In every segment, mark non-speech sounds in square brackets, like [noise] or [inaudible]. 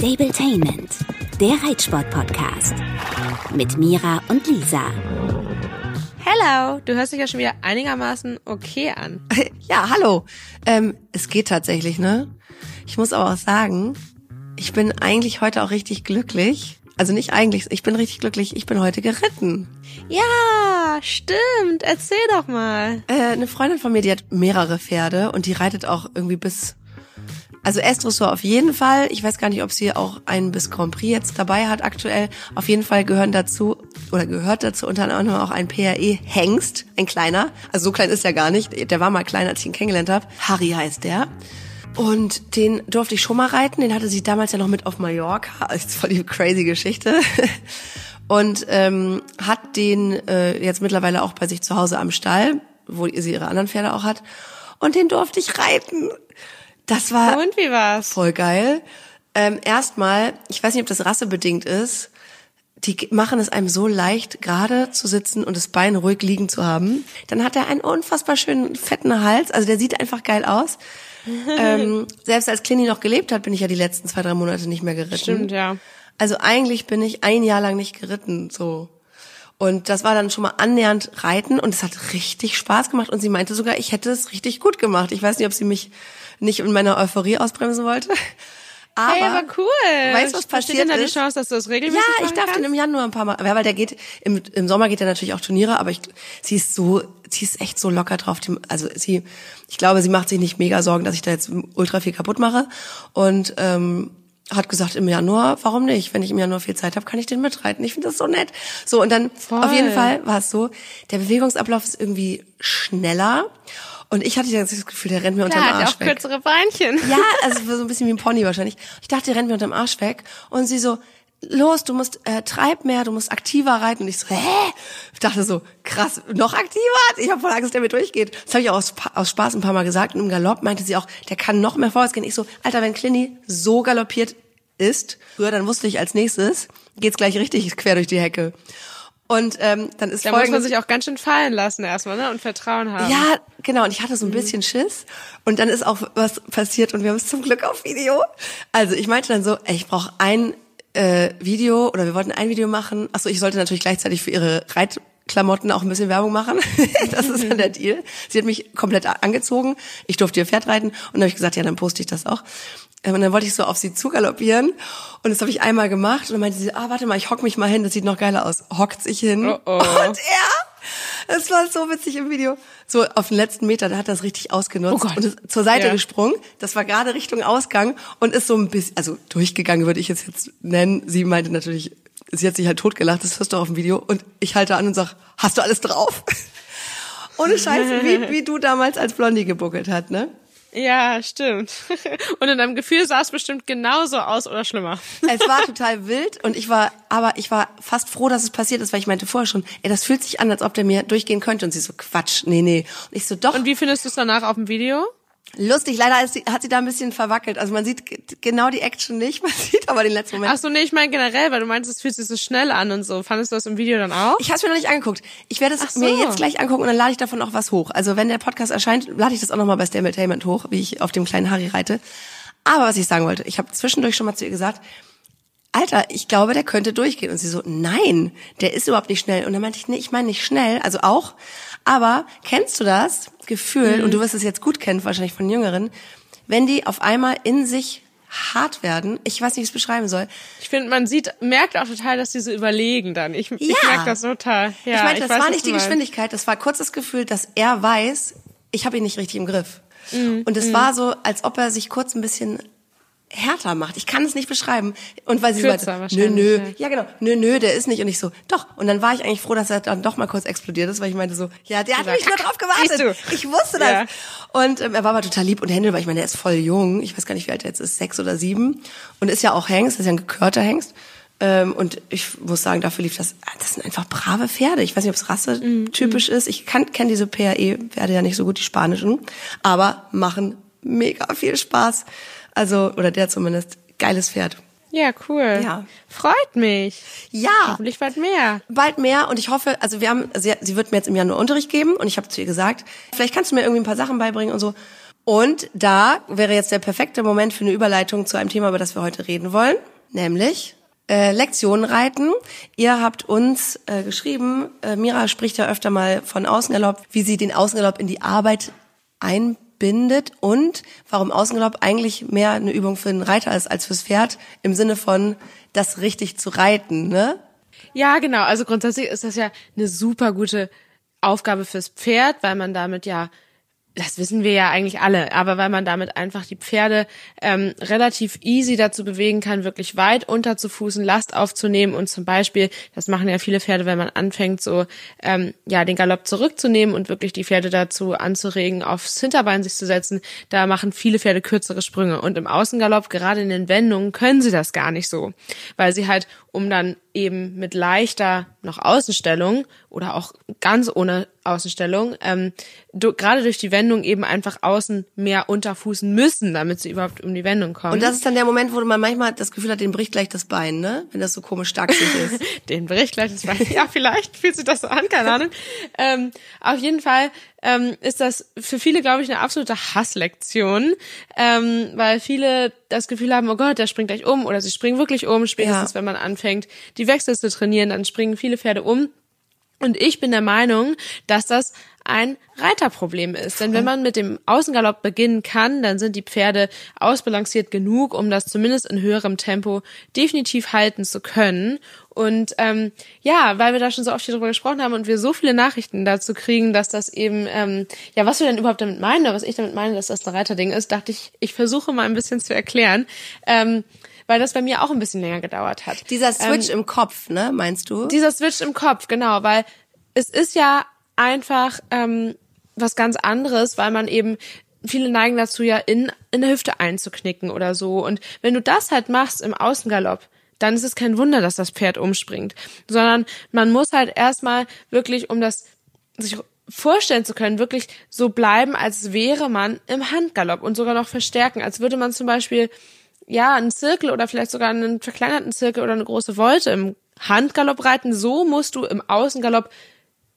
Stabletainment, der Reitsport-Podcast. Mit Mira und Lisa. Hello, du hörst dich ja schon wieder einigermaßen okay an. [laughs] Ja, hallo. Ähm, es geht tatsächlich, ne? Ich muss aber auch sagen, ich bin eigentlich heute auch richtig glücklich. Also nicht eigentlich, ich bin richtig glücklich, ich bin heute geritten. Ja, stimmt. Erzähl doch mal. Äh, eine Freundin von mir, die hat mehrere Pferde und die reitet auch irgendwie bis also S-Dressur auf jeden Fall. Ich weiß gar nicht, ob sie auch einen bis Grand Prix jetzt dabei hat aktuell. Auf jeden Fall gehören dazu oder gehört dazu unter anderem auch ein PRE Hengst, ein kleiner. Also so klein ist er gar nicht. Der war mal kleiner, als ich ihn kennengelernt habe. Harry heißt der. Und den durfte ich schon mal reiten. Den hatte sie damals ja noch mit auf Mallorca. Das [laughs] ist voll die crazy Geschichte. [laughs] Und ähm, hat den äh, jetzt mittlerweile auch bei sich zu Hause am Stall, wo sie ihre anderen Pferde auch hat. Und den durfte ich reiten. Das war Und wie war's? voll geil. Ähm, erstmal, ich weiß nicht, ob das rassebedingt ist, die machen es einem so leicht, gerade zu sitzen und das Bein ruhig liegen zu haben. Dann hat er einen unfassbar schönen, fetten Hals. Also der sieht einfach geil aus. [laughs] ähm, selbst als Clini noch gelebt hat, bin ich ja die letzten zwei, drei Monate nicht mehr geritten. Stimmt, ja. Also eigentlich bin ich ein Jahr lang nicht geritten, so. Und das war dann schon mal annähernd Reiten und es hat richtig Spaß gemacht und sie meinte sogar, ich hätte es richtig gut gemacht. Ich weiß nicht, ob sie mich nicht in meiner Euphorie ausbremsen wollte. [laughs] Aber, Hey, aber cool. Weißt du, was passiert denn da die? Chance, dass du das regelmäßig Ja, ich darf kannst? den im Januar ein paar Mal. Ja, weil der geht im, im Sommer geht er natürlich auch Turniere, aber ich, sie ist so, sie ist echt so locker drauf. Die, also sie, ich glaube, sie macht sich nicht mega Sorgen, dass ich da jetzt ultra viel kaputt mache und ähm, hat gesagt im Januar, warum nicht? Wenn ich im Januar viel Zeit habe, kann ich den mitreiten. Ich finde das so nett. So und dann Voll. auf jeden Fall war es so, der Bewegungsablauf ist irgendwie schneller. Und ich hatte das Gefühl, der rennt mir unterm Klar, hat Arsch auch weg. kürzere Beinchen. Ja, also so ein bisschen wie ein Pony wahrscheinlich. Ich dachte, der rennt mir unterm Arsch weg. Und sie so, los, du musst, äh, treib mehr, du musst aktiver reiten. Und ich so, hä? Ich dachte so, krass, noch aktiver? Ich habe voll Angst, dass der mir durchgeht. Das habe ich auch aus, aus Spaß ein paar Mal gesagt. Und im Galopp meinte sie auch, der kann noch mehr vorwärts gehen. Ich so, Alter, wenn Clini so galoppiert ist, früher, dann wusste ich als nächstes, geht's gleich richtig quer durch die Hecke. Und ähm, dann ist Da muss man folgendes... sich auch ganz schön fallen lassen erstmal, ne? Und Vertrauen haben. Ja, genau. Und ich hatte so ein bisschen Schiss. Und dann ist auch was passiert und wir haben es zum Glück auf Video. Also ich meinte dann so, ey, ich brauche ein äh, Video oder wir wollten ein Video machen. Achso, ich sollte natürlich gleichzeitig für ihre Reitklamotten auch ein bisschen Werbung machen. [laughs] das ist dann der Deal. Sie hat mich komplett angezogen. Ich durfte ihr Pferd reiten und dann habe ich gesagt, ja, dann poste ich das auch. Ähm, Und dann wollte ich so auf sie zugaloppieren und das habe ich einmal gemacht und dann meinte sie, ah, warte mal, ich hock mich mal hin, das sieht noch geiler aus. Hockt sich hin Oh, oh. und er, es war so witzig im Video, so auf den letzten Meter, da hat er es richtig ausgenutzt Oh Gott. und ist zur Seite Ja. gesprungen. Das war gerade Richtung Ausgang und ist so ein bisschen, also durchgegangen würde ich es jetzt nennen. Sie meinte natürlich, sie hat sich halt totgelacht, das hörst du auf dem Video und ich halte an und sag, hast du alles drauf? [laughs] Ohne Scheiße, wie, wie du damals als Blondie gebuckelt hat, ne? Ja, stimmt. [laughs] Und in deinem Gefühl sah es bestimmt genauso aus oder schlimmer. [laughs] Es war total [laughs] wild und ich war, aber ich war fast froh, dass es passiert ist, weil ich meinte vorher schon, ey, das fühlt sich an, als ob der mir durchgehen könnte. Und sie so, Quatsch, nee, nee. Und ich so, doch, Und wie findest du es danach auf dem Video? Lustig. Leider sie, hat sie da ein bisschen verwackelt. Also man sieht genau die Action nicht, [laughs] man sieht aber den letzten Moment. Ach so, nee, ich meine generell, weil du meinst, es fühlt sich so schnell an und so. Fandest du das im Video dann auch? Ich habe es mir noch nicht angeguckt. Ich werde es so. mir jetzt gleich angucken und dann lade ich davon auch was hoch. Also wenn der Podcast erscheint, lade ich das auch nochmal bei Stabletainment hoch, wie ich auf dem kleinen Harry reite. Aber was ich sagen wollte, ich habe zwischendurch schon mal zu ihr gesagt, Alter, ich glaube, der könnte durchgehen. Und sie so, nein, der ist überhaupt nicht schnell. Und dann meinte ich, nee, ich meine nicht schnell, also auch. Aber kennst du das Gefühl, und du wirst es jetzt gut kennen, wahrscheinlich von Jüngeren, wenn die auf einmal in sich hart werden, ich weiß nicht, wie ich es beschreiben soll. Ich finde, man sieht, merkt auch total, dass die so überlegen dann. Ich, ich Ja. merke das total. Ja, ich meine, das weiß, war nicht die. Geschwindigkeit, das war kurz das Gefühl, dass er weiß, ich habe ihn nicht richtig im Griff. Mhm. Und es war so, als ob er sich kurz ein bisschen härter macht. Ich kann es nicht beschreiben. Und weil sie so Kürzer meinte, nö, nö, ja. ja genau, nö, nö, der ist nicht. Und ich so, doch. Und dann war ich eigentlich froh, dass er dann doch mal kurz explodiert ist, weil ich meinte so, ja, der hat mich nur drauf gewartet. Ich wusste das. Ja. Und ähm, er war aber total lieb und Händel, weil ich meine, der ist voll jung. Ich weiß gar nicht, wie alt er jetzt ist, sechs oder sieben. Und ist ja auch Hengst, ist ja ein gekörter Hengst. Ähm, und ich muss sagen, dafür lief das, das sind einfach brave Pferde. Ich weiß nicht, ob es rassetypisch ist. Ich kann kenne diese PAE-Pferde ja nicht so gut, die spanischen, aber machen mega viel Spaß. Also, oder der zumindest, geiles Pferd. Ja, cool. Ja. Freut mich. Ja, Hoffentlich bald mehr. bald mehr und ich hoffe, also wir haben, sie, sie wird mir jetzt im Januar Unterricht geben und ich habe zu ihr gesagt, vielleicht kannst du mir irgendwie ein paar Sachen beibringen und so. Und da wäre jetzt der perfekte Moment für eine Überleitung zu einem Thema, über das wir heute reden wollen, nämlich äh, Lektionen reiten. Ihr habt uns äh, geschrieben, äh, Mira spricht ja öfter mal von Außengalopp, wie sie den Außengalopp in die Arbeit einbindet und warum Außengalopp eigentlich mehr eine Übung für den Reiter ist als fürs Pferd im Sinne von das richtig zu reiten, ne? Ja, genau. Also grundsätzlich ist das ja eine super gute Aufgabe fürs Pferd, weil man damit ja das wissen wir ja eigentlich alle, aber weil man damit einfach die Pferde ähm, relativ easy dazu bewegen kann, wirklich weit unterzufußen, Last aufzunehmen und zum Beispiel, das machen ja viele Pferde, wenn man anfängt, so ähm, ja den Galopp zurückzunehmen und wirklich die Pferde dazu anzuregen, aufs Hinterbein sich zu setzen, da machen viele Pferde kürzere Sprünge. Und im Außengalopp, gerade in den Wendungen, können sie das gar nicht so, weil sie halt, um dann eben mit leichter noch Außenstellung oder auch ganz ohne Außenstellung, ähm, du, gerade durch die Wendung eben einfach außen mehr unterfußen müssen, damit sie überhaupt um die Wendung kommen. Und das ist dann der Moment, wo man manchmal das Gefühl hat, den bricht gleich das Bein, ne? Wenn das so komisch dachsig ist. [laughs] den bricht gleich das Bein. Ja, vielleicht fühlt sich das so an, keine Ahnung. ähm, auf jeden Fall ähm, ist das für viele, glaube ich, eine absolute Hasslektion, ähm, weil viele das Gefühl haben, oh Gott, der springt gleich um oder sie springen wirklich um, spätestens ja. wenn man anfängt, die Wechsel zu trainieren, dann springen viele Pferde um. Und ich bin der Meinung, dass das ein Reiterproblem ist. Denn wenn man mit dem Außengalopp beginnen kann, dann sind die Pferde ausbalanciert genug, um das zumindest in höherem Tempo definitiv halten zu können. Und ähm, ja, weil wir da schon so oft hier drüber gesprochen haben und wir so viele Nachrichten dazu kriegen, dass das eben, ähm, ja, was wir denn überhaupt damit meinen, oder was ich damit meine, dass das ein Reiterding ist, dachte ich, ich versuche mal ein bisschen zu erklären. Ähm, weil das bei mir auch ein bisschen länger gedauert hat. Dieser Switch ähm, im Kopf, ne, meinst du? Dieser Switch im Kopf, genau, weil es ist ja einfach ähm, was ganz anderes, weil man eben viele neigen dazu ja in in der Hüfte einzuknicken oder so und wenn du das halt machst im Außengalopp, dann ist es kein Wunder, dass das Pferd umspringt, sondern man muss halt erstmal wirklich um das sich vorstellen zu können, wirklich so bleiben, als wäre man im Handgalopp und sogar noch verstärken, als würde man zum Beispiel ja, einen Zirkel oder vielleicht sogar einen verkleinerten Zirkel oder eine große Wolte im Handgalopp reiten. So musst du im Außengalopp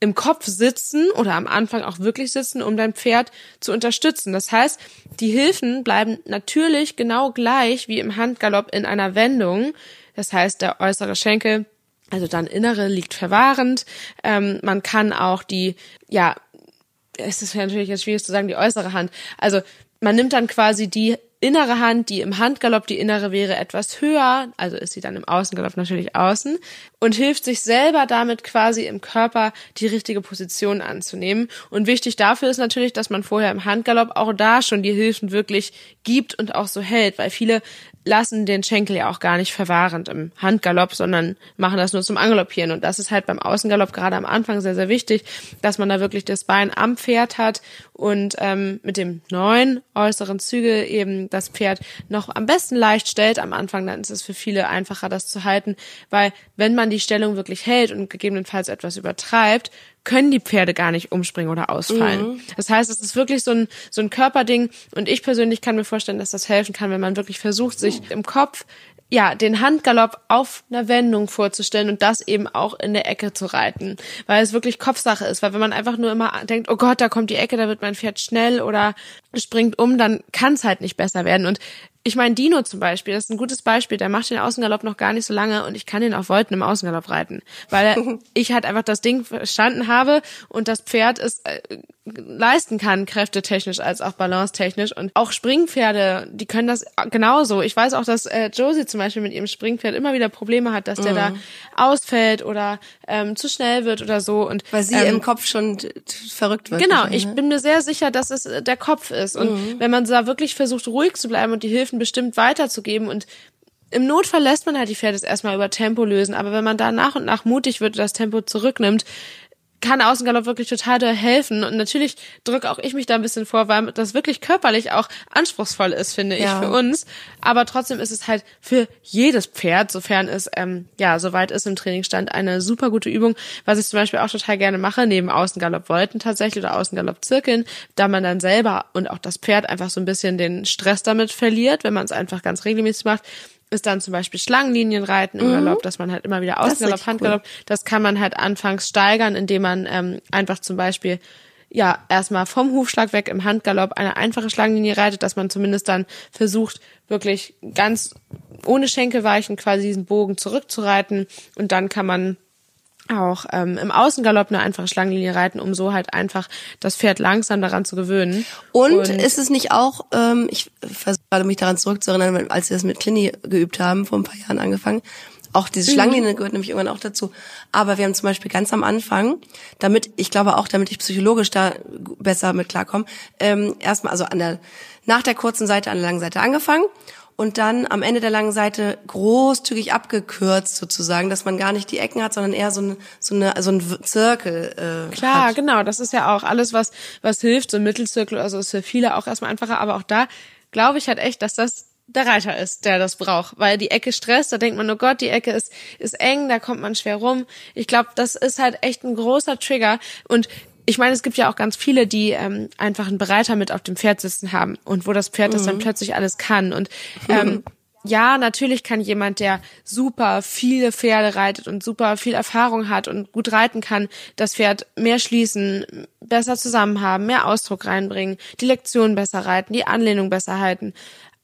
im Kopf sitzen oder am Anfang auch wirklich sitzen, um dein Pferd zu unterstützen. Das heißt, die Hilfen bleiben natürlich genau gleich wie im Handgalopp in einer Wendung. Das heißt, der äußere Schenkel, also dann innere, liegt verwahrend. Ähm, man kann auch die, ja, es ist natürlich jetzt schwierig zu sagen, die äußere Hand. Also man nimmt dann quasi die innere Hand, die im Handgalopp die innere wäre, etwas höher, also ist sie dann im Außengalopp natürlich außen und hilft sich selber damit quasi im Körper die richtige Position anzunehmen. Und wichtig dafür ist natürlich, dass man vorher im Handgalopp auch da schon die Hilfen wirklich gibt und auch so hält, weil viele lassen den Schenkel ja auch gar nicht verwahrend im Handgalopp, sondern machen das nur zum Angaloppieren. Und das ist halt beim Außengalopp gerade am Anfang sehr, sehr wichtig, dass man da wirklich das Bein am Pferd hat und ähm, mit dem neuen äußeren Zügel eben das Pferd noch am besten leicht stellt. Am Anfang dann ist es für viele einfacher, das zu halten, weil wenn man die Stellung wirklich hält und gegebenenfalls etwas übertreibt, können die Pferde gar nicht umspringen oder ausfallen. Mhm. Das heißt, es ist wirklich so ein, so ein Körperding und ich persönlich kann mir vorstellen, dass das helfen kann, wenn man wirklich versucht, sich im Kopf ja, den Handgalopp auf einer Wendung vorzustellen und das eben auch in der Ecke zu reiten, weil es wirklich Kopfsache ist, weil wenn man einfach nur immer denkt, oh Gott, da kommt die Ecke, da wird mein Pferd schnell oder springt um, dann kann es halt nicht besser werden und ich meine, Dino zum Beispiel, das ist ein gutes Beispiel, der macht den Außengalopp noch gar nicht so lange und ich kann den auf Wolten im Außengalopp reiten, weil [laughs] ich halt einfach das Ding verstanden habe und das Pferd es äh, leisten kann, kräftetechnisch als auch balancetechnisch und auch Springpferde, die können das genauso. Ich weiß auch, dass äh, Josie zum Beispiel mit ihrem Springpferd immer wieder Probleme hat, dass der mhm. da ausfällt oder ähm, zu schnell wird oder so und weil sie ähm, im Kopf schon verrückt wird. Genau, ich ne? bin mir sehr sicher, dass es äh, der Kopf ist und mhm. wenn man da wirklich versucht ruhig zu bleiben und die Hilfe Hilfen bestimmt weiterzugeben und im Notfall lässt man halt die Pferde erstmal über Tempo lösen, aber wenn man da nach und nach mutig wird und das Tempo zurücknimmt, kann Außengalopp wirklich total da helfen. Und natürlich drücke auch ich mich da ein bisschen vor, weil das wirklich körperlich auch anspruchsvoll ist, finde ja. ich, für uns. Aber trotzdem ist es halt für jedes Pferd, sofern es ähm, ja soweit ist im Trainingsstand, eine super gute Übung. Was ich zum Beispiel auch total gerne mache, neben Außengalopp Wolten tatsächlich oder Außengalopp Zirkeln, da man dann selber und auch das Pferd einfach so ein bisschen den Stress damit verliert, wenn man es einfach ganz regelmäßig macht ist dann zum Beispiel Schlangenlinienreiten im mhm. Galopp, dass man halt immer wieder Außengalopp, Handgalopp, cool. das kann man halt anfangs steigern, indem man ähm, einfach zum Beispiel ja erstmal vom Hufschlag weg im Handgalopp eine einfache Schlangenlinie reitet, dass man zumindest dann versucht, wirklich ganz ohne Schenkelweichen quasi diesen Bogen zurückzureiten und dann kann man auch ähm, im Außengalopp eine einfache Schlangenlinie reiten, um so halt einfach das Pferd langsam daran zu gewöhnen. Und, und ist es nicht auch, ähm, ich versuche gerade mich daran zurückzuerinnern, als wir das mit Clini geübt haben, vor ein paar Jahren angefangen, auch diese mhm. Schlangenlinie gehört nämlich irgendwann auch dazu. Aber wir haben zum Beispiel ganz am Anfang, damit, ich glaube auch, damit ich psychologisch da besser mit klarkomme, ähm, erstmal, also an der, nach der kurzen Seite an der langen Seite angefangen und dann am Ende der langen Seite großzügig abgekürzt sozusagen, dass man gar nicht die Ecken hat, sondern eher so, ein, so, eine, so ein Zirkel. Äh, Klar, hat. genau. Das ist ja auch alles, was, was hilft. So ein Mittelzirkel, also ist für viele auch erstmal einfacher. Aber auch da glaube ich halt echt, dass das der Reiter ist, der das braucht, weil die Ecke stresst, da denkt man, oh Gott, die Ecke ist, ist eng, da kommt man schwer rum. Ich glaube, das ist halt echt ein großer Trigger und ich meine, es gibt ja auch ganz viele, die ähm, einfach einen Bereiter mit auf dem Pferd sitzen haben und wo das Pferd mhm. das dann mhm. plötzlich alles kann. Und [laughs] ähm, ja, natürlich kann jemand, der super viele Pferde reitet und super viel Erfahrung hat und gut reiten kann, das Pferd mehr schließen, besser zusammen haben, mehr Ausdruck reinbringen, die Lektion besser reiten, die Anlehnung besser halten.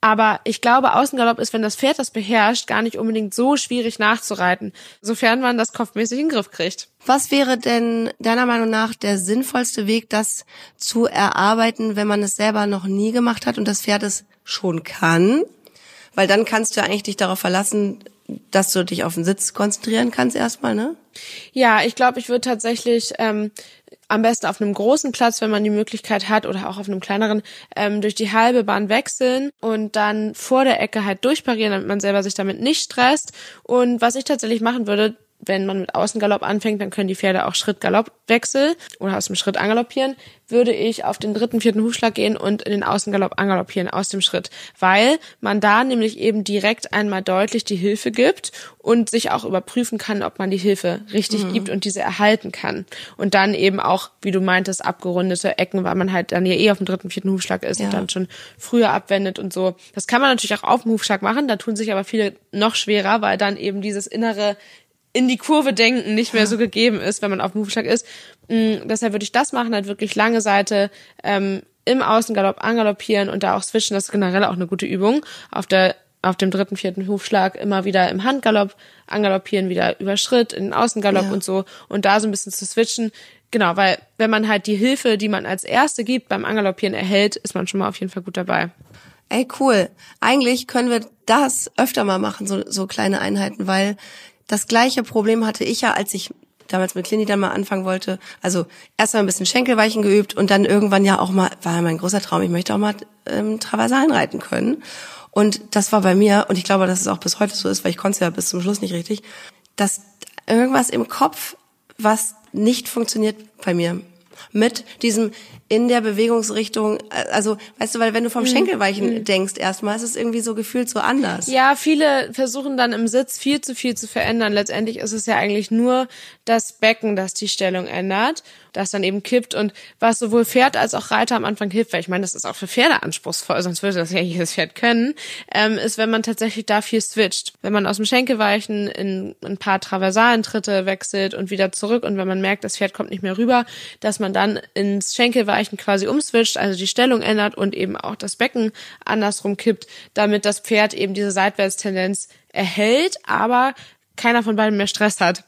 Aber ich glaube, Außengalopp ist, wenn das Pferd das beherrscht, gar nicht unbedingt so schwierig nachzureiten, sofern man das kopfmäßig in den Griff kriegt. Was wäre denn deiner Meinung nach der sinnvollste Weg, das zu erarbeiten, wenn man es selber noch nie gemacht hat und das Pferd es schon kann? Weil dann kannst du eigentlich dich darauf verlassen, dass du dich auf den Sitz konzentrieren kannst erstmal, ne? Ja, ich glaube, ich würde tatsächlich ähm, am besten auf einem großen Platz, wenn man die Möglichkeit hat, oder auch auf einem kleineren, ähm, durch die halbe Bahn wechseln und dann vor der Ecke halt durchparieren, damit man selber sich damit nicht stresst. Und was ich tatsächlich machen würde, wenn man mit Außengalopp anfängt, dann können die Pferde auch Schrittgalopp wechseln oder aus dem Schritt angaloppieren, würde ich auf den dritten, vierten Hufschlag gehen und in den Außengalopp angaloppieren aus dem Schritt, weil man da nämlich eben direkt einmal deutlich die Hilfe gibt und sich auch überprüfen kann, ob man die Hilfe richtig mhm. gibt und diese erhalten kann. Und dann eben auch, wie du meintest, abgerundete Ecken, weil man halt dann ja eh auf dem dritten, vierten Hufschlag ist ja. und dann schon früher abwendet und so. Das kann man natürlich auch auf dem Hufschlag machen, da tun sich aber viele noch schwerer, weil dann eben dieses innere in die Kurve denken nicht mehr so gegeben ist, wenn man auf dem Hufschlag ist. Mhm, deshalb würde ich das machen, halt wirklich lange Seite ähm, im Außengalopp angaloppieren und da auch switchen. Das ist generell auch eine gute Übung. Auf der auf dem dritten, vierten Hufschlag immer wieder im Handgalopp angaloppieren, wieder über Schritt in den Außengalopp ja. und so und da so ein bisschen zu switchen. Genau, weil wenn man halt die Hilfe, die man als erste gibt beim Angaloppieren erhält, ist man schon mal auf jeden Fall gut dabei. Ey, cool. Eigentlich können wir das öfter mal machen, so, so kleine Einheiten, weil das gleiche Problem hatte ich ja, als ich damals mit Clini dann mal anfangen wollte. Also erst mal ein bisschen Schenkelweichen geübt und dann irgendwann ja auch mal, war mein großer Traum, ich möchte auch mal ähm, Traversalen reiten können. Und das war bei mir, und ich glaube, dass es auch bis heute so ist, weil ich konnte es ja bis zum Schluss nicht richtig, dass irgendwas im Kopf, was nicht funktioniert bei mir. Mit diesem, in der Bewegungsrichtung, äh, also weißt du, weil wenn du vom mhm. Schenkelweichen mhm. denkst erstmal, ist es irgendwie so gefühlt so anders. Ja, viele versuchen dann im Sitz viel zu viel zu verändern. Letztendlich ist es ja eigentlich nur das Becken, das die Stellung ändert, das dann eben kippt und was sowohl Pferd als auch Reiter am Anfang hilft, weil ich meine, das ist auch für Pferde anspruchsvoll, sonst würde das ja jedes Pferd können, ähm, ist, wenn man tatsächlich da viel switcht. Wenn man aus dem Schenkelweichen in ein paar Traversalentritte wechselt und wieder zurück und wenn man merkt, das Pferd kommt nicht mehr rüber, dass man dann ins Schenkelweichen Bereichen quasi umswitcht, also die Stellung ändert und eben auch das Becken andersrum kippt, damit das Pferd eben diese Seitwärtstendenz erhält, aber keiner von beiden mehr Stress hat.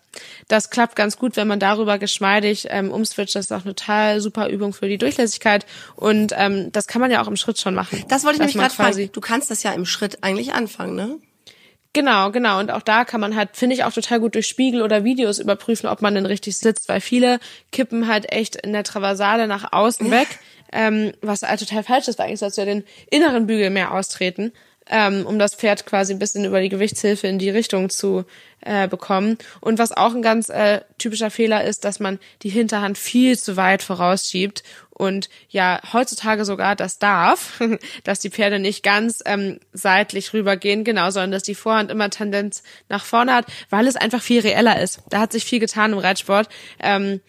Das klappt ganz gut, wenn man darüber geschmeidig ähm, umswitcht. Das ist auch eine total super Übung für die Durchlässigkeit. Und ähm, das kann man ja auch im Schritt schon machen. Das wollte ich nämlich gerade fragen. Du kannst das ja im Schritt eigentlich anfangen, ne? Genau, genau. Und auch da kann man halt, finde ich, auch total gut durch Spiegel oder Videos überprüfen, ob man denn richtig sitzt, weil viele kippen halt echt in der Traversale nach außen weg, ähm, was halt total falsch ist, weil eigentlich sollst du ja den inneren Bügel mehr austreten, ähm, um das Pferd quasi ein bisschen über die Gewichtshilfe in die Richtung zu äh, bekommen. Und was auch ein ganz äh, typischer Fehler ist, dass man die Hinterhand viel zu weit vorausschiebt und ja heutzutage sogar das darf, [laughs] dass die Pferde nicht ganz ähm, seitlich rübergehen, genau, sondern dass die Vorhand immer Tendenz nach vorne hat, weil es einfach viel reeller ist. Da hat sich viel getan im Reitsport. Ähm,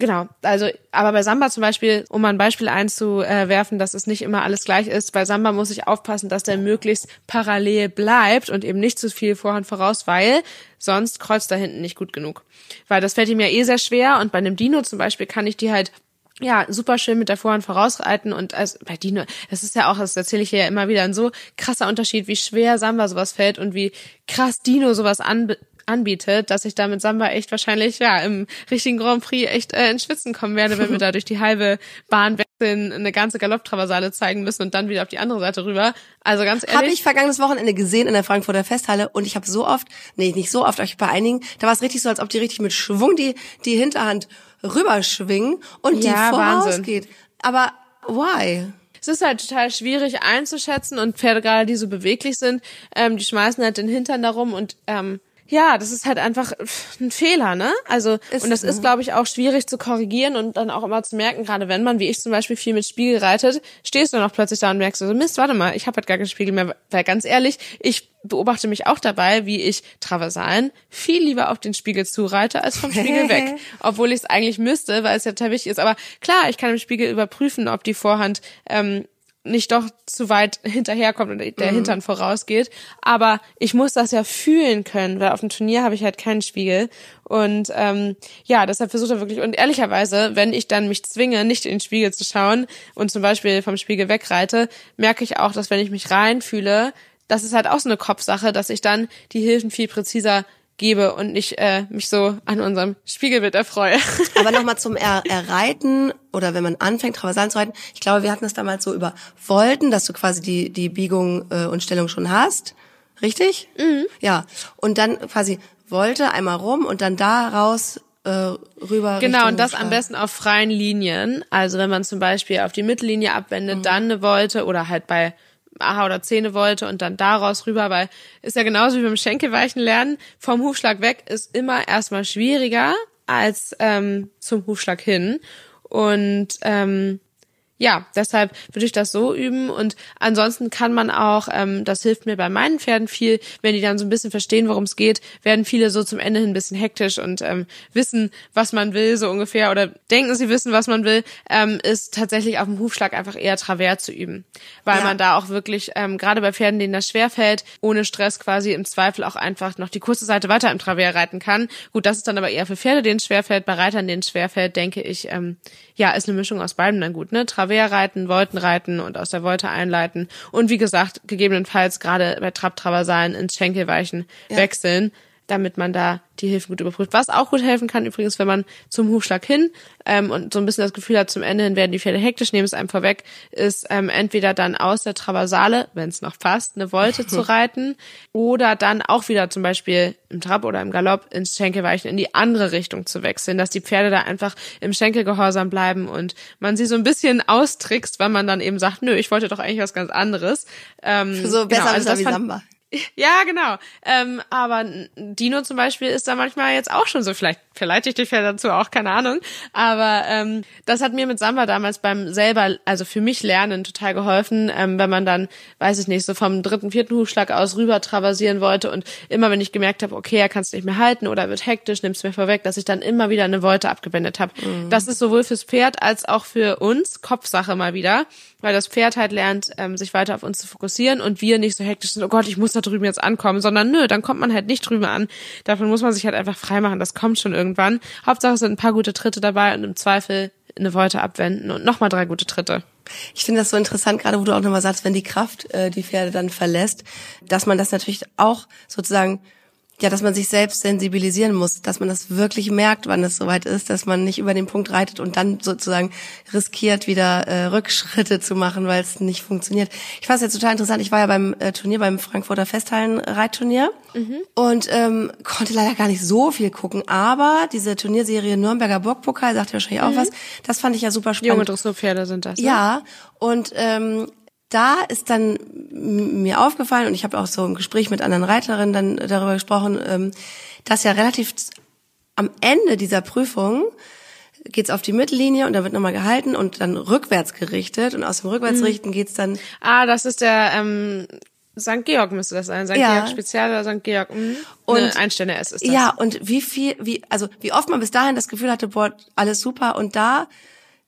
Genau, also aber bei Samba zum Beispiel, um mal ein Beispiel einzuwerfen, dass es nicht immer alles gleich ist, bei Samba muss ich aufpassen, dass der möglichst parallel bleibt und eben nicht zu viel Vorhand voraus, weil sonst kreuzt da hinten nicht gut genug. Weil das fällt ihm ja eh sehr schwer und bei einem Dino zum Beispiel kann ich die halt ja, super schön mit der Vorhand vorausreiten und als bei Dino, das ist ja auch, das erzähle ich hier ja immer wieder, ein so krasser Unterschied, wie schwer Samba sowas fällt und wie krass Dino sowas an, anbietet, dass ich da mit Samba echt wahrscheinlich ja im richtigen Grand Prix echt äh, ins Schwitzen kommen werde, wenn wir [laughs] da durch die halbe Bahn wechseln, eine ganze Galopptraversale zeigen müssen und dann wieder auf die andere Seite rüber. Also ganz ehrlich. Habe ich vergangenes Wochenende gesehen in der Frankfurter Festhalle und ich habe so oft, nee, nicht so oft, aber ich bei einigen, da war es richtig so, als ob die richtig mit Schwung die, die Hinterhand rüberschwingen und Ja, die vorausgeht. Aber why? Es ist halt total schwierig einzuschätzen und Pferde gerade, die so beweglich sind, ähm, die schmeißen halt den Hintern darum und ähm, ja, das ist halt einfach ein Fehler, ne? Also Ist und das ist, glaube ich, auch schwierig zu korrigieren und dann auch immer zu merken, gerade wenn man, wie ich zum Beispiel, viel mit Spiegel reitet, stehst du dann auch plötzlich da und merkst so, Mist, warte mal, ich habe halt gar keinen Spiegel mehr. Weil ganz ehrlich, ich beobachte mich auch dabei, wie ich Traversalen viel lieber auf den Spiegel zureite als vom Spiegel weg. [laughs] Obwohl ich es eigentlich müsste, weil es ja total wichtig ist. Aber klar, ich kann im Spiegel überprüfen, ob die Vorhand ähm, nicht doch zu weit hinterherkommt und der Hintern vorausgeht. Aber ich muss das ja fühlen können, weil auf dem Turnier habe ich halt keinen Spiegel. Und ähm, ja, deshalb versucht er wirklich, und ehrlicherweise, wenn ich dann mich zwinge, nicht in den Spiegel zu schauen und zum Beispiel vom Spiegel wegreite, merke ich auch, dass wenn ich mich reinfühle, das ist halt auch so eine Kopfsache, dass ich dann die Hilfen viel präziser gebe und nicht äh, mich so an unserem Spiegelbild erfreue. [laughs] Aber nochmal zum er Erreiten oder wenn man anfängt, Traversalen zu reiten. Ich glaube, wir hatten es damals so über Volten, dass du quasi die, die Biegung äh, und Stellung schon hast. Richtig? Mhm. Ja. Und dann quasi Volte einmal rum und dann daraus äh, rüber. Genau, Richtung und das Schlag. am besten auf freien Linien. Also wenn man zum Beispiel auf die Mittellinie abwendet, Mhm. dann eine Volte oder halt bei Aha oder Zähne Volte und dann daraus rüber, weil ist ja genauso wie beim Schenkelweichen lernen. Vom Hufschlag weg ist immer erstmal schwieriger als ähm, zum Hufschlag hin. Und ähm, ja, deshalb würde ich das so üben und ansonsten kann man auch, ähm, das hilft mir bei meinen Pferden viel, wenn die dann so ein bisschen verstehen, worum es geht, werden viele so zum Ende hin ein bisschen hektisch und ähm, wissen, was man will, so ungefähr, oder denken, sie wissen, was man will, ähm, ist tatsächlich auf dem Hufschlag einfach eher Travers zu üben, weil Ja. man da auch wirklich, ähm, gerade bei Pferden, denen das schwerfällt, ohne Stress quasi im Zweifel auch einfach noch die kurze Seite weiter im Travers reiten kann. Gut, das ist dann aber eher für Pferde, denen es schwerfällt, bei Reitern, denen es schwerfällt, denke ich, ähm, ja, ist eine Mischung aus beidem dann gut, ne? Travers reiten, Volten reiten und aus der Volte einleiten. Und wie gesagt, gegebenenfalls gerade bei Trab-Traversalen ins Schenkelweichen wechseln, damit man da die Hilfen gut überprüft. Was auch gut helfen kann übrigens, wenn man zum Hufschlag hin ähm, und so ein bisschen das Gefühl hat, zum Ende hin werden die Pferde hektisch, nehmen es einem vorweg, ist ähm, entweder dann aus der Traversale, wenn es noch passt, eine Volte zu [laughs] reiten oder dann auch wieder zum Beispiel im Trab oder im Galopp ins Schenkelweichen in die andere Richtung zu wechseln, dass die Pferde da einfach im Schenkelgehorsam bleiben und man sie so ein bisschen austrickst, weil man dann eben sagt, nö, ich wollte doch eigentlich was ganz anderes. Ähm, So besser genau, also das wie Samba. Ja, genau. Ähm, aber Dino zum Beispiel ist da manchmal jetzt auch schon so. Vielleicht verleite ich dich ja dazu auch, keine Ahnung. Aber ähm, das hat mir mit Samba damals beim selber, also für mich Lernen total geholfen, ähm, wenn man dann, weiß ich nicht, so vom dritten, vierten Hufschlag aus rüber traversieren wollte und immer, wenn ich gemerkt habe, okay, er kann es nicht mehr halten oder wird hektisch, nimm's mir vorweg, dass ich dann immer wieder eine Volte abgewendet habe. Das ist sowohl fürs Pferd als auch für uns Kopfsache mal wieder, weil das Pferd halt lernt, ähm, sich weiter auf uns zu fokussieren und wir nicht so hektisch sind, oh Gott, ich muss da drüben jetzt ankommen, sondern nö, dann kommt man halt nicht drüben an. Davon muss man sich halt einfach freimachen, das kommt schon irgendwann. Hauptsache es sind ein paar gute Tritte dabei und im Zweifel eine Volte abwenden und nochmal drei gute Tritte. Ich finde das so interessant, gerade wo du auch nochmal sagst, wenn die Kraft äh, die Pferde dann verlässt, dass man das natürlich auch sozusagen, ja, dass man sich selbst sensibilisieren muss, dass man das wirklich merkt, wann es soweit ist, dass man nicht über den Punkt reitet und dann sozusagen riskiert, wieder äh, Rückschritte zu machen, weil es nicht funktioniert. Ich fand es jetzt total interessant. Ich war ja beim äh, Turnier, beim Frankfurter Festhallen-Reitturnier und ähm, konnte leider gar nicht so viel gucken, aber diese Turnierserie Nürnberger Burgpokal, sagt ja wahrscheinlich auch was, das fand ich ja super spannend. Junge Dressurpferde sind das. Ne? Ja, und ähm, da ist dann mir aufgefallen und ich habe auch so im Gespräch mit anderen Reiterinnen dann darüber gesprochen, ähm, dass ja relativ am Ende dieser Prüfung geht's auf die Mittellinie und da wird nochmal gehalten und dann rückwärts gerichtet und aus dem Rückwärtsrichten geht's dann Ah, das ist der ähm, St. Georg müsste das sein. St. Ja. Georg Spezial oder St. Georg. Mhm. Und- Und Einstände S ist das. Ja, und wie viel, wie, also wie oft man bis dahin das Gefühl hatte, boah, alles super und da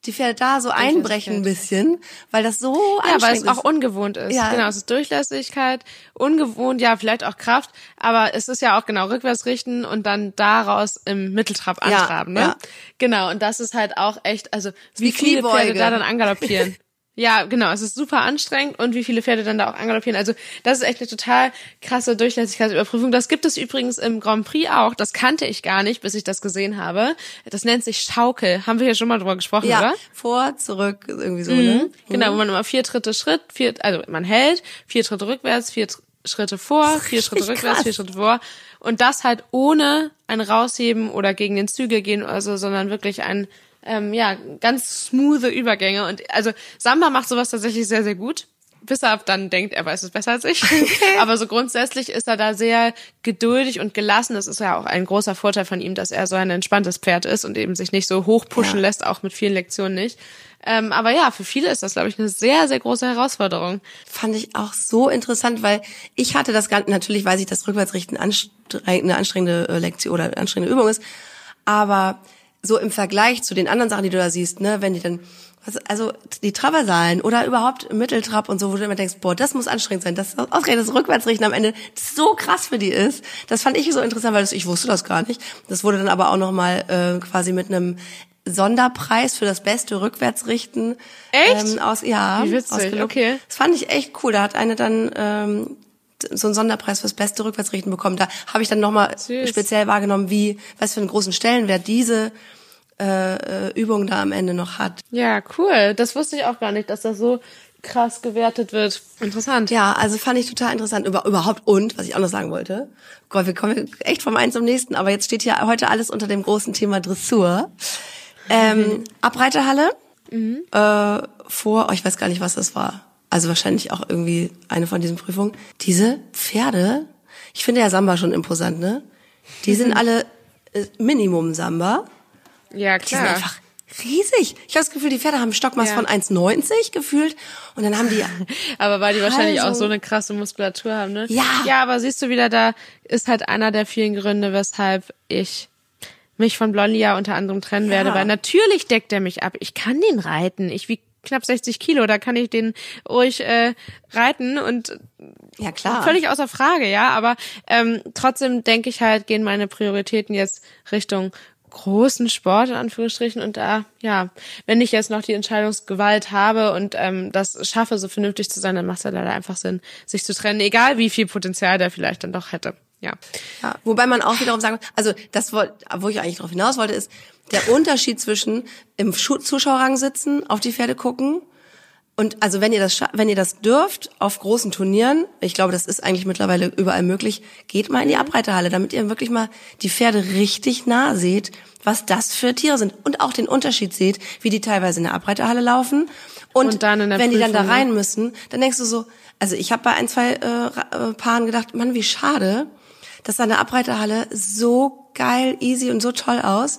die Pferde da so einbrechen ein bisschen, weil das so Ja, weil es anstrengend auch ist. ungewohnt ist. Ja. Genau, es ist Durchlässigkeit, ungewohnt, ja, vielleicht auch Kraft, aber es ist ja auch genau rückwärts richten und dann daraus im Mitteltrab Ja, antraben, ne? ja. Genau, und das ist halt auch echt, also wie wie viele Pferde da dann angaloppieren. [laughs] Ja, genau, es ist super anstrengend und wie viele Pferde dann da auch angaloppieren. Also das ist echt eine total krasse Durchlässigkeitsüberprüfung. Das gibt es übrigens im Grand Prix auch. Das kannte ich gar nicht, bis ich das gesehen habe. Das nennt sich Schaukel. Haben wir hier schon mal drüber gesprochen, Ja, oder? vor, zurück, irgendwie so, ne? Genau, wo man immer vier Schritte Schritt, vier, also man hält, vier Schritte rückwärts, vier Schritte vor, vier Schritte rückwärts, vier Schritte vor. Und das halt ohne ein Rausheben oder gegen den Zügel gehen oder so, sondern wirklich ein, ähm, ja, ganz smoothe Übergänge. Und also Samba macht sowas tatsächlich sehr, sehr gut. Bis er dann denkt, er weiß es besser als ich. [laughs] Aber so grundsätzlich ist er da sehr geduldig und gelassen. Das ist ja auch ein großer Vorteil von ihm, dass er so ein entspanntes Pferd ist und eben sich nicht so hochpushen Ja. lässt, auch mit vielen Lektionen nicht. Ähm, aber ja, für viele ist das, glaube ich, eine sehr, sehr große Herausforderung. Fand ich auch so interessant, weil ich hatte das Ganze, natürlich weiß ich, dass Rückwärtsrichten anstreng- eine anstrengende äh, Lektion oder anstrengende Übung ist, aber so im Vergleich zu den anderen Sachen, die du da siehst, ne, wenn die dann, was, also die Traversalen oder überhaupt im Mitteltrab und so, wo du immer denkst, boah, das muss anstrengend sein, das ausgerechnet das Rückwärtsrichten am Ende so krass für die ist, das fand ich so interessant, weil das, ich wusste das gar nicht. Das wurde dann aber auch nochmal äh, quasi mit einem Sonderpreis für das beste Rückwärtsrichten Echt? ähm, aus, ja, Wie witzig, okay. Das fand ich echt cool. Da hat eine dann ähm, so einen Sonderpreis fürs beste Rückwärtsrichten bekommen. Da habe ich dann nochmal speziell wahrgenommen, wie, was für einen großen Stellenwert diese äh, äh, Übung da am Ende noch hat. Ja, cool. Das wusste ich auch gar nicht, dass das so krass gewertet wird. Interessant. Ja, also fand ich total interessant. Über, überhaupt und, was ich auch noch sagen wollte. Gott, wir kommen echt vom einen zum nächsten, aber jetzt steht hier heute alles unter dem großen Thema Dressur. Ähm, Abreiterhalle äh, vor, oh, ich weiß gar nicht, was das war. Also wahrscheinlich auch irgendwie eine von diesen Prüfungen. Diese Pferde, ich finde ja Samba schon imposant, ne? Die sind [laughs] alle äh, Minimum Samba. Ja, Die sind klar. einfach riesig. Ich habe das Gefühl, die Pferde haben Stockmaß Ja. von 1,90 gefühlt und dann haben die [laughs] Aber weil die wahrscheinlich auch Also- so eine krasse Muskulatur haben, ne? Ja. Ja, aber siehst du wieder, da ist halt einer der vielen Gründe, weshalb ich mich von Blondia unter anderem trennen Ja. werde, weil natürlich deckt er mich ab. Ich kann den reiten. Ich wiege knapp 60 Kilo, da kann ich den ruhig äh, reiten und ja klar. völlig außer Frage, ja. Aber ähm, trotzdem denke ich halt, gehen meine Prioritäten jetzt Richtung großen Sport in Anführungsstrichen und da, ja, wenn ich jetzt noch die Entscheidungsgewalt habe und ähm, das schaffe, so vernünftig zu sein, dann macht es ja leider einfach Sinn, sich zu trennen, egal wie viel Potenzial der vielleicht dann doch hätte. Ja. Ja, wobei man auch wiederum sagen, also das, wo ich eigentlich drauf hinaus wollte, ist der Unterschied zwischen im Zuschauerrang sitzen, auf die Pferde gucken und also wenn ihr das wenn ihr das dürft auf großen Turnieren, ich glaube, das ist eigentlich mittlerweile überall möglich, geht mal in die Abreiterhalle, damit ihr wirklich mal die Pferde richtig nah seht, was das für Tiere sind und auch den Unterschied seht, wie die teilweise in der Abreiterhalle laufen und, Und in der wenn die dann da Prüfung, ne? rein müssen, dann denkst du so, also ich habe bei ein zwei äh, äh, Paaren gedacht, Mann, wie schade, dass da eine Abreiterhalle so geil, easy und so toll aus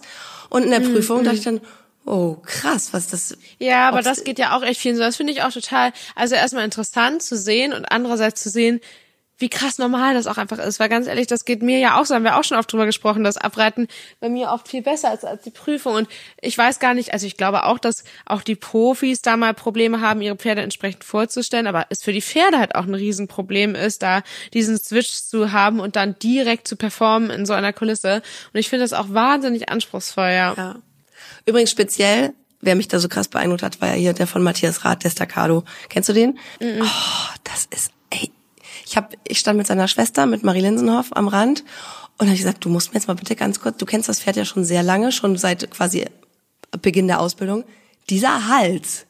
und in der Mhm, Prüfung dachte ich dann, oh krass, was das Ja, aber das geht ja auch echt vielen so. Das finde ich auch total, also erstmal interessant zu sehen und andererseits zu sehen, wie krass normal das auch einfach ist. Weil ganz ehrlich, das geht mir ja auch so, haben wir auch schon oft drüber gesprochen, das Abreiten bei mir oft viel besser als, als die Prüfung. Und ich weiß gar nicht, also ich glaube auch, dass auch die Profis da mal Probleme haben, ihre Pferde entsprechend vorzustellen, aber es für die Pferde halt auch ein Riesenproblem ist, da diesen Switch zu haben und dann direkt zu performen in so einer Kulisse. Und ich finde das auch wahnsinnig anspruchsvoll, ja. Ja. Übrigens speziell, wer mich da so krass beeindruckt hat, war ja hier der von Matthias Rath, Destacado. Kennst du den? Oh, das ist. Ich hab, ich stand mit seiner Schwester, mit Marie Linsenhoff am Rand und habe gesagt, du musst mir jetzt mal bitte ganz kurz, du kennst das Pferd ja schon sehr lange, schon seit quasi Beginn der Ausbildung. Dieser Hals,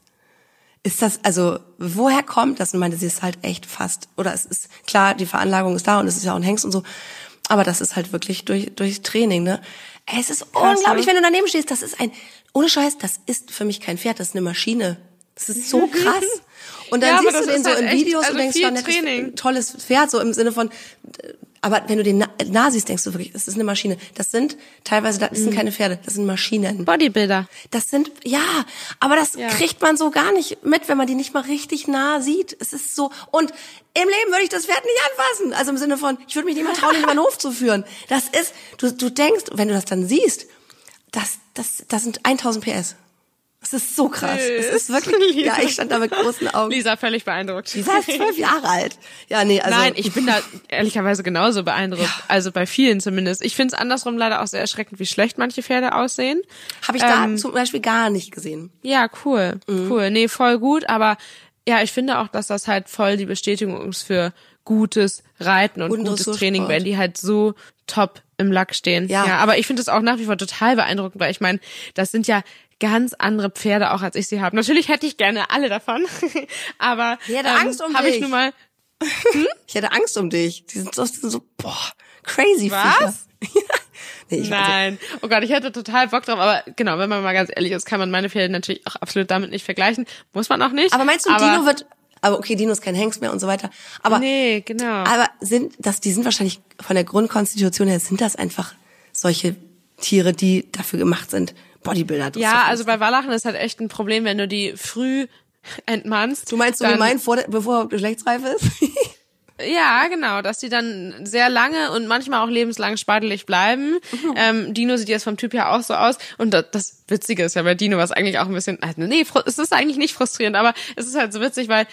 ist das, also, woher kommt das? Und meinte, sie ist halt echt fast, oder es ist, klar, die Veranlagung ist da und es ist ja auch ein Hengst und so, aber das ist halt wirklich durch, durch Training, ne? Es ist unglaublich, ne? wenn du daneben stehst, das ist ein, ohne Scheiß, das ist für mich kein Pferd, das ist eine Maschine. Das ist so [laughs] krass. Und dann Ja, siehst du den so halt in echt- Videos also und denkst, nettes, Training. tolles Pferd, so im Sinne von, aber wenn du den nah, siehst, denkst du wirklich, das ist eine Maschine. Das sind teilweise, das Mhm. sind keine Pferde, das sind Maschinen. Bodybuilder. Das sind, ja, aber das Ja. kriegt man so gar nicht mit, wenn man die nicht mal richtig nah sieht. Es ist so, und im Leben würde ich das Pferd nicht anfassen. Also im Sinne von, ich würde mich nicht mal trauen, in meinen Hof zu führen. Das ist, du, du denkst, wenn du das dann siehst, das, das, das sind 1000 PS. Es ist so krass. Es Süß. ist wirklich, Lisa. ja, ich stand da mit [laughs] großen Augen. Lisa völlig beeindruckt. Lisa ist zwölf Jahre alt. Ja, nee, also. Nein, ich bin da ehrlicherweise genauso beeindruckt. Also bei vielen zumindest. Ich finde es andersrum leider auch sehr erschreckend, wie schlecht manche Pferde aussehen. habe ich da ähm, zum Beispiel gar nicht gesehen. Ja, cool, Mhm. cool. Nee, voll gut, aber ja, ich finde auch, dass das halt voll die Bestätigung ist für gutes Reiten und Guten gutes. Training, wenn die halt so top im Lack stehen. Ja. aber ich finde es auch nach wie vor total beeindruckend, weil ich meine, das sind ja ganz andere Pferde auch, als ich sie habe. Natürlich hätte ich gerne alle davon, [laughs] aber Ich hätte ähm, Angst um habe ich dich. nun mal [laughs] Ich hatte Angst um dich. Die sind so, die sind so boah, crazy Was? [laughs] Nee, ich also, Nein. Oh Gott, ich hätte total Bock drauf. Aber genau, wenn man mal ganz ehrlich ist, kann man meine Pferde natürlich auch absolut damit nicht vergleichen. Muss man auch nicht. aber meinst du, aber, Dino wird, aber okay, Dino ist kein Hengst mehr und so weiter. Aber, Nee, genau. aber sind, das, die sind wahrscheinlich von der Grundkonstitution her, sind das einfach solche Tiere, die dafür gemacht sind, Bodybuilder. Ja, also bei Wallachen ist halt echt ein Problem, wenn du die früh [laughs] entmannst. Du meinst dann, gemein, vor der, bevor er geschlechtsreif ist? [laughs] Ja, genau, dass die dann sehr lange und manchmal auch lebenslang spadelig bleiben. Ähm, Dino sieht jetzt vom Typ her auch so aus. Und das, das Witzige ist ja bei Dino, was eigentlich auch ein bisschen, also nee, es ist eigentlich nicht frustrierend, aber es ist halt so witzig, weil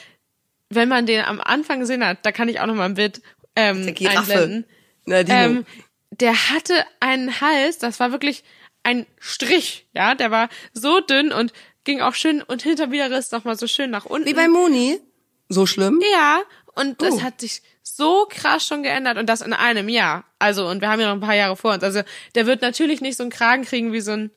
wenn man den am Anfang gesehen hat, da kann ich auch noch mal ein Bild ähm, einblenden. Na, Dino. Ähm, der hatte einen Hals, das war wirklich ein Strich, ja, der war so dünn und ging auch schön und hinter Widerriss noch mal so schön nach unten. Wie bei Mooney. So schlimm? Ja, und das Oh. hat sich so krass schon geändert und das in einem Jahr. Also, und wir haben ja noch ein paar Jahre vor uns. Also, der wird natürlich nicht so einen Kragen kriegen wie so ein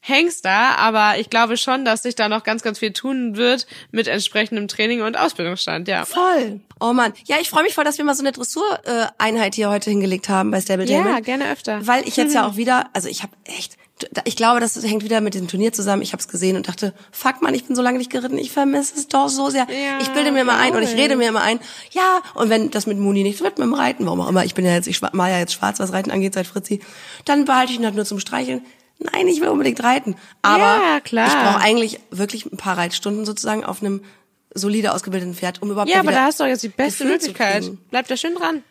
Hengster, aber ich glaube schon, dass sich da noch ganz, ganz viel tun wird mit entsprechendem Training und Ausbildungsstand, ja. Voll. Oh Mann. Ja, ich freue mich voll, dass wir mal so eine Dressureinheit hier heute hingelegt haben bei Stabletainment. Ja, gerne öfter. Weil ich jetzt ja [laughs] auch wieder, also ich habe echt, ich glaube, das hängt wieder mit diesem Turnier zusammen. Ich habe es gesehen und dachte, fuck man, ich bin so lange nicht geritten, ich vermisse es doch so sehr. Ja, ich bilde mir immer ein und ich rede mir immer ein, ja, und wenn das mit Muni nicht wird, mit dem Reiten, warum auch immer, ich bin ja jetzt, ich mal ja jetzt schwarz, was Reiten angeht, seit Fritzi, dann behalte ich ihn halt nur zum Streicheln. Nein, ich will unbedingt reiten. Aber Ja, klar. ich brauche eigentlich wirklich ein paar Reitstunden sozusagen auf einem solide ausgebildeten Pferd, um überhaupt Ja, aber da hast du doch jetzt die beste Gefühl Möglichkeit. Bleib da schön dran.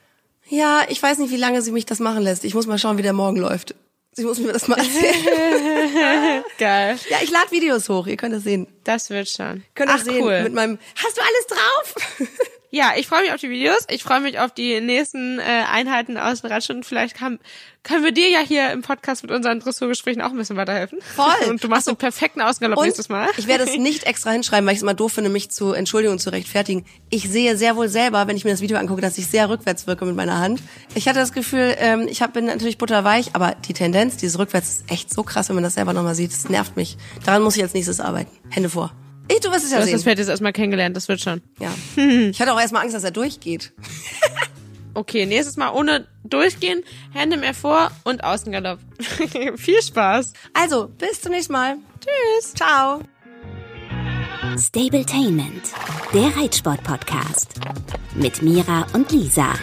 Ja, ich weiß nicht, wie lange sie mich das machen lässt. Ich muss mal schauen, wie der morgen läuft. Sie muss mir das mal erzählen. [laughs] Geil. ja, ich lade Videos hoch, ihr könnt das sehen. Das wird schon. Könnt ihr Ach, sehen cool. mit meinem Hast du alles drauf? Ja, ich freue mich auf die Videos. Ich freue mich auf die nächsten äh, Einheiten aus den Radstunden. Vielleicht kann, können wir dir ja hier im Podcast mit unseren Dressurgesprächen auch ein bisschen weiterhelfen. Voll. [laughs] Und du machst Ach so. einen perfekten Ausgalopp nächstes Mal. ich werde es [laughs] nicht extra hinschreiben, weil ich es immer doof finde, mich zu entschuldigen und zu rechtfertigen. Ich sehe sehr wohl selber, wenn ich mir das Video angucke, dass ich sehr rückwärts wirke mit meiner Hand. Ich hatte das Gefühl, ähm, ich hab, bin natürlich butterweich, aber die Tendenz, dieses Rückwärts ist echt so krass, wenn man das selber nochmal sieht. Das nervt mich. Daran muss ich als nächstes arbeiten. Hände vor. Ich, du wirst es ja Du hast sehen. das Pferd jetzt erstmal kennengelernt, das wird schon. Ja. [laughs] Ich hatte auch erstmal Angst, dass er durchgeht. [laughs] Okay, nächstes Mal ohne durchgehen, Hände mehr vor und Außengalopp. [laughs] Viel Spaß. Also, bis zum nächsten Mal. Tschüss. Ciao. Stabletainment, der Reitsport-Podcast. Mit Mira und Lisa.